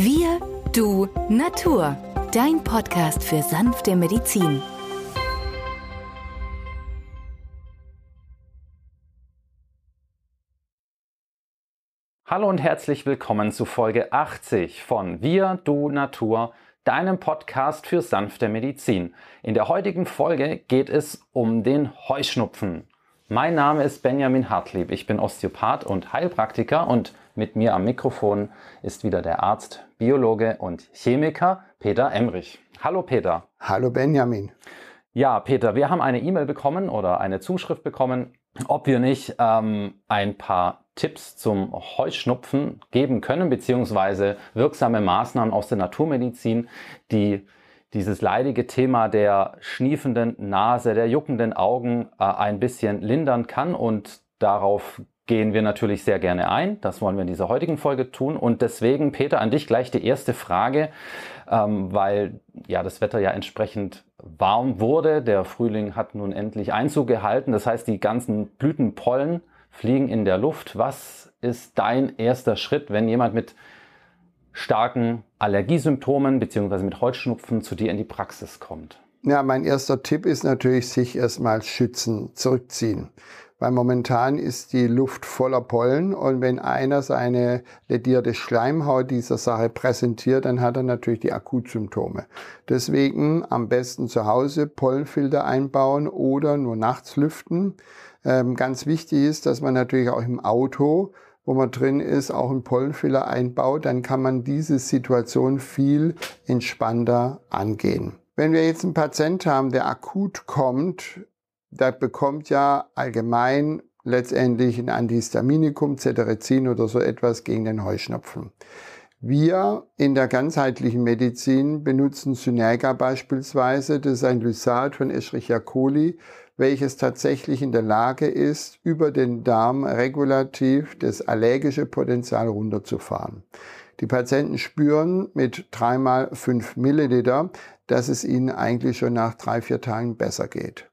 Wir, du, Natur. Dein Podcast für sanfte Medizin. Hallo und herzlich willkommen zu Folge 80 von Wir, du, Natur, deinem Podcast für sanfte Medizin. In der heutigen Folge geht es um den Heuschnupfen. Mein Name ist Benjamin Hartlieb. Ich bin Osteopath und Heilpraktiker und mit mir am Mikrofon ist wieder der Arzt, Biologe und Chemiker Peter Emrich. Hallo Peter. Hallo Benjamin. Ja, Peter, wir haben eine E-Mail bekommen oder eine Zuschrift bekommen, ob wir nicht ähm, ein paar Tipps zum Heuschnupfen geben können, beziehungsweise wirksame Maßnahmen aus der Naturmedizin, die dieses leidige Thema der schniefenden Nase, der juckenden Augen äh, ein bisschen lindern kann. Und darauf gehen wir natürlich sehr gerne ein. Das wollen wir in dieser heutigen Folge tun. Und deswegen, Peter, an dich gleich die erste Frage, ähm, weil ja das Wetter ja entsprechend warm wurde. Der Frühling hat nun endlich Einzug gehalten. Das heißt, die ganzen Blütenpollen fliegen in der Luft. Was ist dein erster Schritt, wenn jemand mit starken Allergiesymptomen bzw. mit Heuschnupfen zu dir in die Praxis kommt? Ja, mein erster Tipp ist natürlich, sich erstmal schützen, zurückziehen. Weil momentan ist die Luft voller Pollen und wenn einer seine ledierte Schleimhaut dieser Sache präsentiert, dann hat er natürlich die Akutsymptome. Deswegen am besten zu Hause Pollenfilter einbauen oder nur nachts lüften. Ähm, ganz wichtig ist, dass man natürlich auch im Auto wo man drin ist, auch einen Pollenfiller einbaut, dann kann man diese Situation viel entspannter angehen. Wenn wir jetzt einen Patient haben, der akut kommt, der bekommt ja allgemein letztendlich ein Antihistaminikum, Cetirizin oder so etwas gegen den Heuschnupfen. Wir in der ganzheitlichen Medizin benutzen Synerga beispielsweise, das ist ein Lysat von Escherichia coli, welches tatsächlich in der Lage ist, über den Darm regulativ das allergische Potenzial runterzufahren. Die Patienten spüren mit dreimal fünf Milliliter, dass es ihnen eigentlich schon nach drei, vier Tagen besser geht.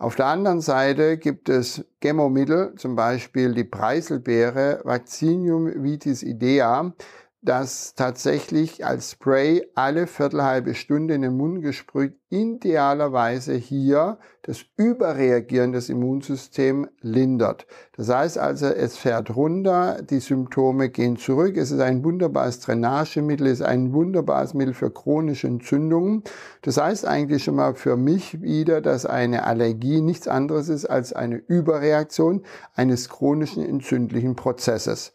Auf der anderen Seite gibt es Gemomittel, zum Beispiel die Preiselbeere Vaccinium vitis idea, das tatsächlich als Spray alle viertelhalbe Stunde in den Mund gesprüht, idealerweise hier das Überreagieren des Immunsystems lindert. Das heißt also, es fährt runter, die Symptome gehen zurück. Es ist ein wunderbares Drainagemittel, es ist ein wunderbares Mittel für chronische Entzündungen. Das heißt eigentlich schon mal für mich wieder, dass eine Allergie nichts anderes ist als eine Überreaktion eines chronischen entzündlichen Prozesses.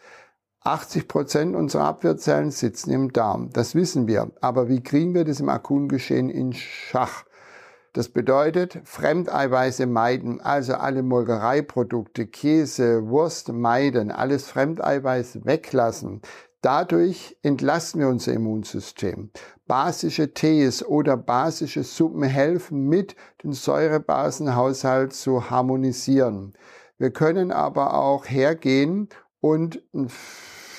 80 Prozent unserer Abwehrzellen sitzen im Darm. Das wissen wir. Aber wie kriegen wir das im akuten Geschehen in Schach? Das bedeutet, Fremdeiweiße meiden, also alle Molkereiprodukte, Käse, Wurst meiden, alles Fremdeiweiß weglassen. Dadurch entlasten wir unser Immunsystem. Basische Tees oder basische Suppen helfen mit, den Säurebasenhaushalt zu harmonisieren. Wir können aber auch hergehen und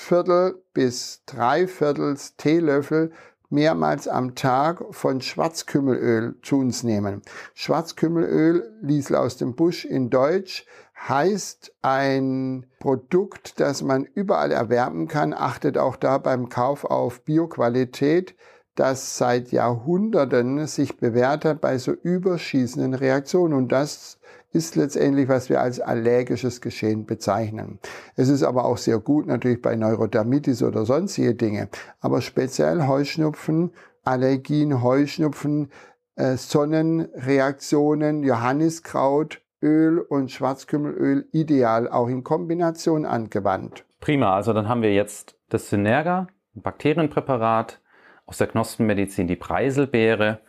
Viertel bis drei Viertels Teelöffel mehrmals am Tag von Schwarzkümmelöl zu uns nehmen. Schwarzkümmelöl, Liesel aus dem Busch in Deutsch, heißt ein Produkt, das man überall erwerben kann. Achtet auch da beim Kauf auf Bioqualität, das seit Jahrhunderten sich bewährt hat bei so überschießenden Reaktionen. Und das ist letztendlich, was wir als allergisches Geschehen bezeichnen. Es ist aber auch sehr gut natürlich bei Neurodermitis oder sonstige Dinge. Aber speziell Heuschnupfen, Allergien, Heuschnupfen, äh, Sonnenreaktionen, Johanniskraut, Öl und Schwarzkümmelöl ideal auch in Kombination angewandt. Prima, also dann haben wir jetzt das Synerga, ein Bakterienpräparat aus der Knospenmedizin, die Preiselbeere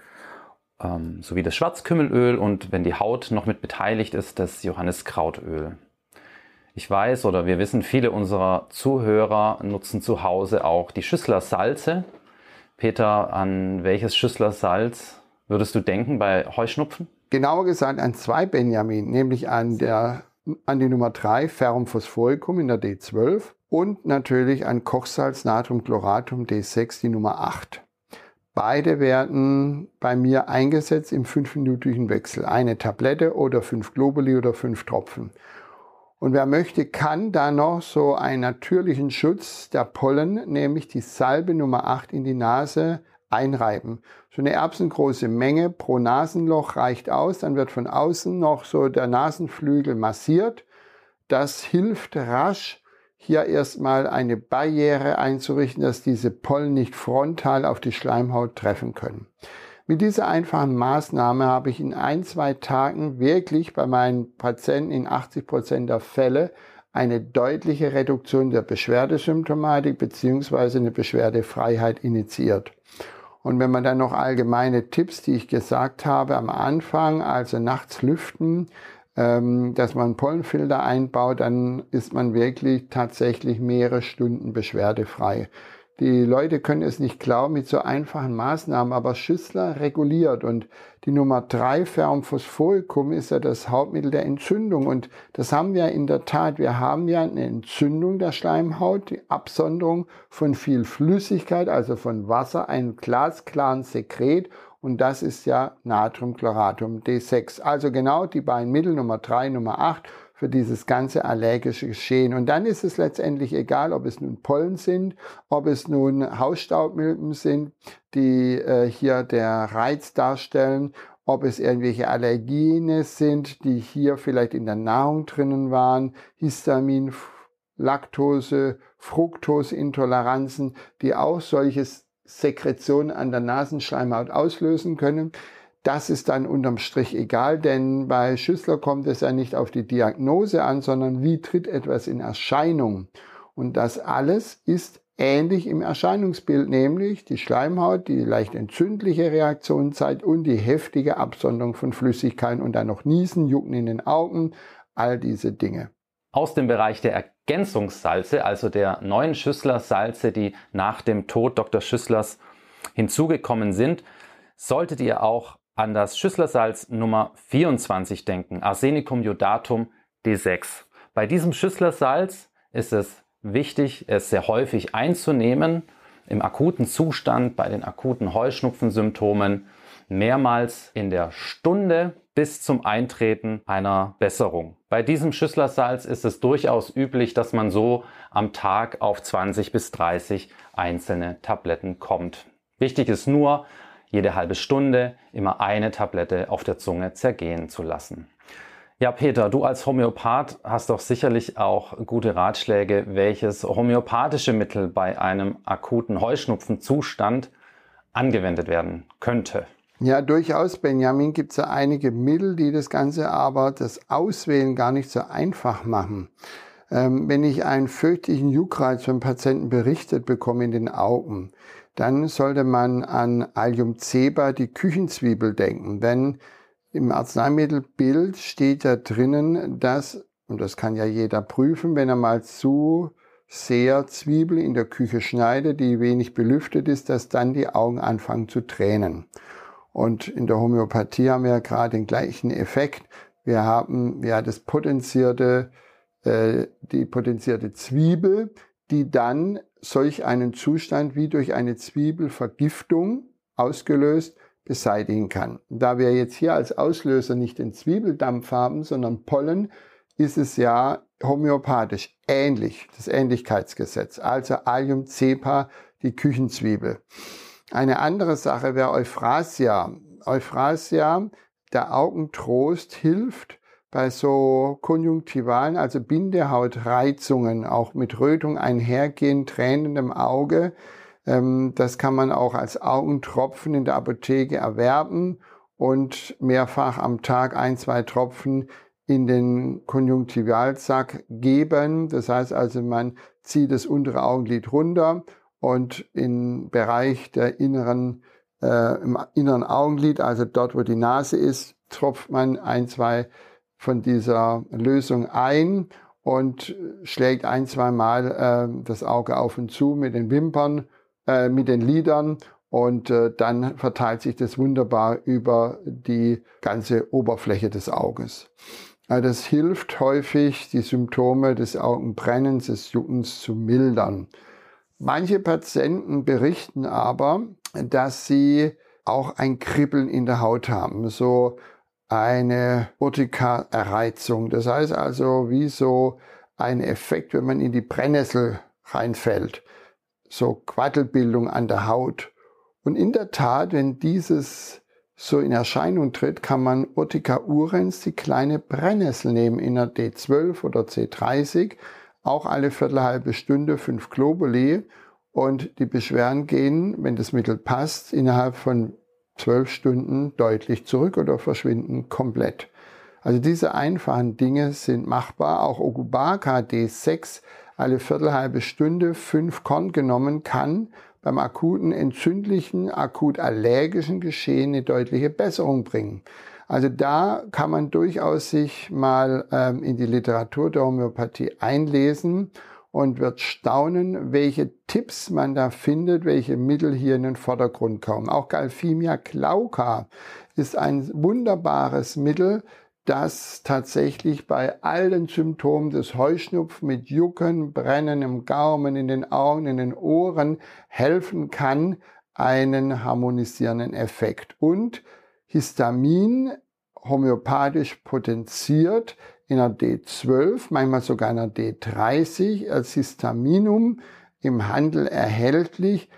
ähm, sowie das Schwarzkümmelöl und wenn die Haut noch mit beteiligt ist, das Johanniskrautöl. Ich weiß oder wir wissen, viele unserer Zuhörer nutzen zu Hause auch die Schüssler Salze. Peter, an welches Schüssler Salz würdest du denken bei Heuschnupfen? Genauer gesagt an zwei Benjamin, nämlich an, der, an die Nummer 3 Ferrum phosphoricum in der D12 und natürlich an Kochsalz Natriumchloratum D6 die Nummer 8. Beide werden bei mir eingesetzt im fünfminütigen Wechsel. Eine Tablette oder fünf Globuli oder fünf Tropfen. Und wer möchte, kann da noch so einen natürlichen Schutz der Pollen, nämlich die Salbe Nummer 8 in die Nase einreiben. So eine erbsengroße Menge pro Nasenloch reicht aus. Dann wird von außen noch so der Nasenflügel massiert. Das hilft rasch, hier erstmal eine Barriere einzurichten, dass diese Pollen nicht frontal auf die Schleimhaut treffen können. Mit dieser einfachen Maßnahme habe ich in ein, zwei Tagen wirklich bei meinen Patienten in 80 Prozent der Fälle eine deutliche Reduktion der Beschwerdesymptomatik beziehungsweise eine Beschwerdefreiheit initiiert. Und wenn man dann noch allgemeine Tipps, die ich gesagt habe am Anfang, also nachts lüften, dass man Pollenfilter einbaut, dann ist man wirklich tatsächlich mehrere Stunden beschwerdefrei. Die Leute können es nicht glauben mit so einfachen Maßnahmen, aber Schüssler reguliert und die Nummer drei Ferumphosphoricum ist ja das Hauptmittel der Entzündung und das haben wir in der Tat. Wir haben ja eine Entzündung der Schleimhaut, die Absonderung von viel Flüssigkeit, also von Wasser, einem glasklaren Sekret und das ist ja Natriumchloratum D6. Also genau die beiden Mittel Nummer drei, Nummer acht für dieses ganze allergische Geschehen. Und dann ist es letztendlich egal, ob es nun Pollen sind, ob es nun Hausstaubmilben sind, die äh, hier der Reiz darstellen, ob es irgendwelche Allergene sind, die hier vielleicht in der Nahrung drinnen waren, Histamin, Laktose, Fructoseintoleranzen, die auch solches Sekretionen an der Nasenschleimhaut auslösen können. Das ist dann unterm Strich egal, denn bei Schüssler kommt es ja nicht auf die Diagnose an, sondern wie tritt etwas in Erscheinung. Und das alles ist ähnlich im Erscheinungsbild, nämlich die Schleimhaut, die leicht entzündliche Reaktion zeigt und die heftige Absonderung von Flüssigkeiten und dann noch Niesen, Jucken in den Augen, all diese Dinge. Aus dem Bereich der Ergänzungssalze, also der neuen Schüssler-Salze, die nach dem Tod Dr. Schüsslers hinzugekommen sind, solltet ihr auch an das Schüsslersalz Nummer 24 denken, Arsenicum iodatum D6. Bei diesem Schüsslersalz ist es wichtig, es sehr häufig einzunehmen, im akuten Zustand, bei den akuten Heuschnupfensymptomen, mehrmals in der Stunde bis zum Eintreten einer Besserung. Bei diesem Schüsslersalz ist es durchaus üblich, dass man so am Tag auf 20 bis 30 einzelne Tabletten kommt. Wichtig ist nur, jede halbe Stunde immer eine Tablette auf der Zunge zergehen zu lassen. Ja, Peter, du als Homöopath hast doch sicherlich auch gute Ratschläge, welches homöopathische Mittel bei einem akuten Heuschnupfenzustand angewendet werden könnte. Ja, durchaus, Benjamin, gibt es ja einige Mittel, die das Ganze aber das Auswählen gar nicht so einfach machen. Ähm, wenn ich einen fürchtlichen Juckreiz vom Patienten berichtet bekomme in den Augen, dann sollte man an Allium ceba, die Küchenzwiebel, denken. Denn im Arzneimittelbild steht da drinnen, dass, und das kann ja jeder prüfen, wenn er mal zu sehr Zwiebel in der Küche schneidet, die wenig belüftet ist, dass dann die Augen anfangen zu tränen. Und in der Homöopathie haben wir ja gerade den gleichen Effekt. Wir haben ja das potenzierte, äh, die potenzierte Zwiebel, die dann solch einen Zustand wie durch eine Zwiebelvergiftung ausgelöst beseitigen kann. Da wir jetzt hier als Auslöser nicht den Zwiebeldampf haben, sondern Pollen, ist es ja homöopathisch ähnlich, das Ähnlichkeitsgesetz. Also Allium cepa, die Küchenzwiebel. Eine andere Sache wäre Euphrasia. Euphrasia, der Augentrost hilft bei so konjunktivalen, also Bindehautreizungen, auch mit Rötung einhergehen, tränendem Auge. Ähm, das kann man auch als Augentropfen in der Apotheke erwerben und mehrfach am Tag ein, zwei Tropfen in den Konjunktivalsack geben. Das heißt also, man zieht das untere Augenlid runter und im Bereich der inneren, äh, im inneren Augenlid, also dort, wo die Nase ist, tropft man ein, zwei von dieser Lösung ein und schlägt ein, zwei Mal äh, das Auge auf und zu mit den Wimpern, äh, mit den Lidern und äh, dann verteilt sich das wunderbar über die ganze Oberfläche des Auges. Also das hilft häufig, die Symptome des Augenbrennens, des Juckens zu mildern. Manche Patienten berichten aber, dass sie auch ein Kribbeln in der Haut haben. So eine Urtikareizung. Das heißt also, wie so ein Effekt, wenn man in die Brennnessel reinfällt. So Quaddelbildung an der Haut. Und in der Tat, wenn dieses so in Erscheinung tritt, kann man Urtica urens, die kleine Brennnessel nehmen in der D12 oder C30, auch alle viertelhalbe Stunde fünf Globuli und die Beschwerden gehen, wenn das Mittel passt, innerhalb von zwölf Stunden deutlich zurück oder verschwinden komplett. Also diese einfachen Dinge sind machbar. Auch Okubaka D6 alle viertelhalbe Stunde fünf Korn genommen kann beim akuten entzündlichen, akut allergischen Geschehen eine deutliche Besserung bringen. Also da kann man durchaus sich mal ähm, in die Literatur der Homöopathie einlesen und wird staunen, welche Tipps man da findet, welche Mittel hier in den Vordergrund kommen. Auch Galphimia glauca ist ein wunderbares Mittel, das tatsächlich bei allen Symptomen des Heuschnupfen mit Jucken, Brennen im Gaumen, in den Augen, in den Ohren helfen kann, einen harmonisierenden Effekt. Und Histamin homöopathisch potenziert in der D12, manchmal sogar in der D30 als Histaminum im Handel erhältlich,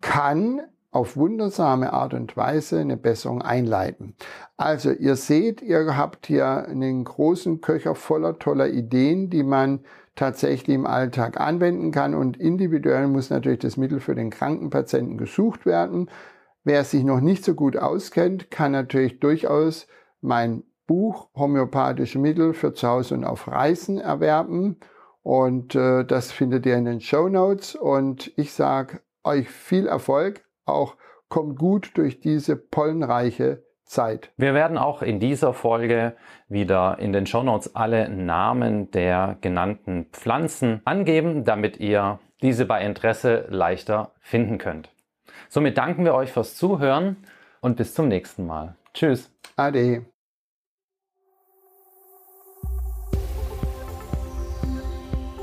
kann auf wundersame Art und Weise eine Besserung einleiten. Also ihr seht, ihr habt hier einen großen Köcher voller toller Ideen, die man tatsächlich im Alltag anwenden kann und individuell muss natürlich das Mittel für den kranken Patienten gesucht werden. Wer sich noch nicht so gut auskennt, kann natürlich durchaus mein Buch Homöopathische Mittel für zu Hause und auf Reisen erwerben. Und äh, das findet ihr in den Show Notes. Und ich sage euch viel Erfolg. Auch kommt gut durch diese pollenreiche Zeit. Wir werden auch in dieser Folge wieder in den Show Notes alle Namen der genannten Pflanzen angeben, damit ihr diese bei Interesse leichter finden könnt. Somit danken wir euch fürs Zuhören und bis zum nächsten Mal. Tschüss. Ade.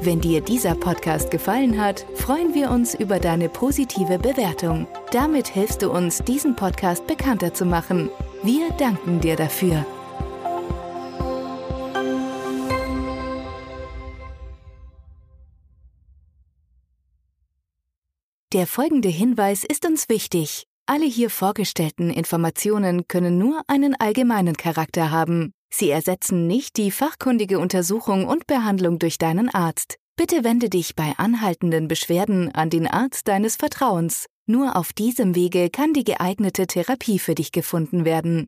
Wenn dir dieser Podcast gefallen hat, freuen wir uns über deine positive Bewertung. Damit hilfst du uns, diesen Podcast bekannter zu machen. Wir danken dir dafür. Der folgende Hinweis ist uns wichtig. Alle hier vorgestellten Informationen können nur einen allgemeinen Charakter haben. Sie ersetzen nicht die fachkundige Untersuchung und Behandlung durch deinen Arzt. Bitte wende dich bei anhaltenden Beschwerden an den Arzt deines Vertrauens. Nur auf diesem Wege kann die geeignete Therapie für dich gefunden werden.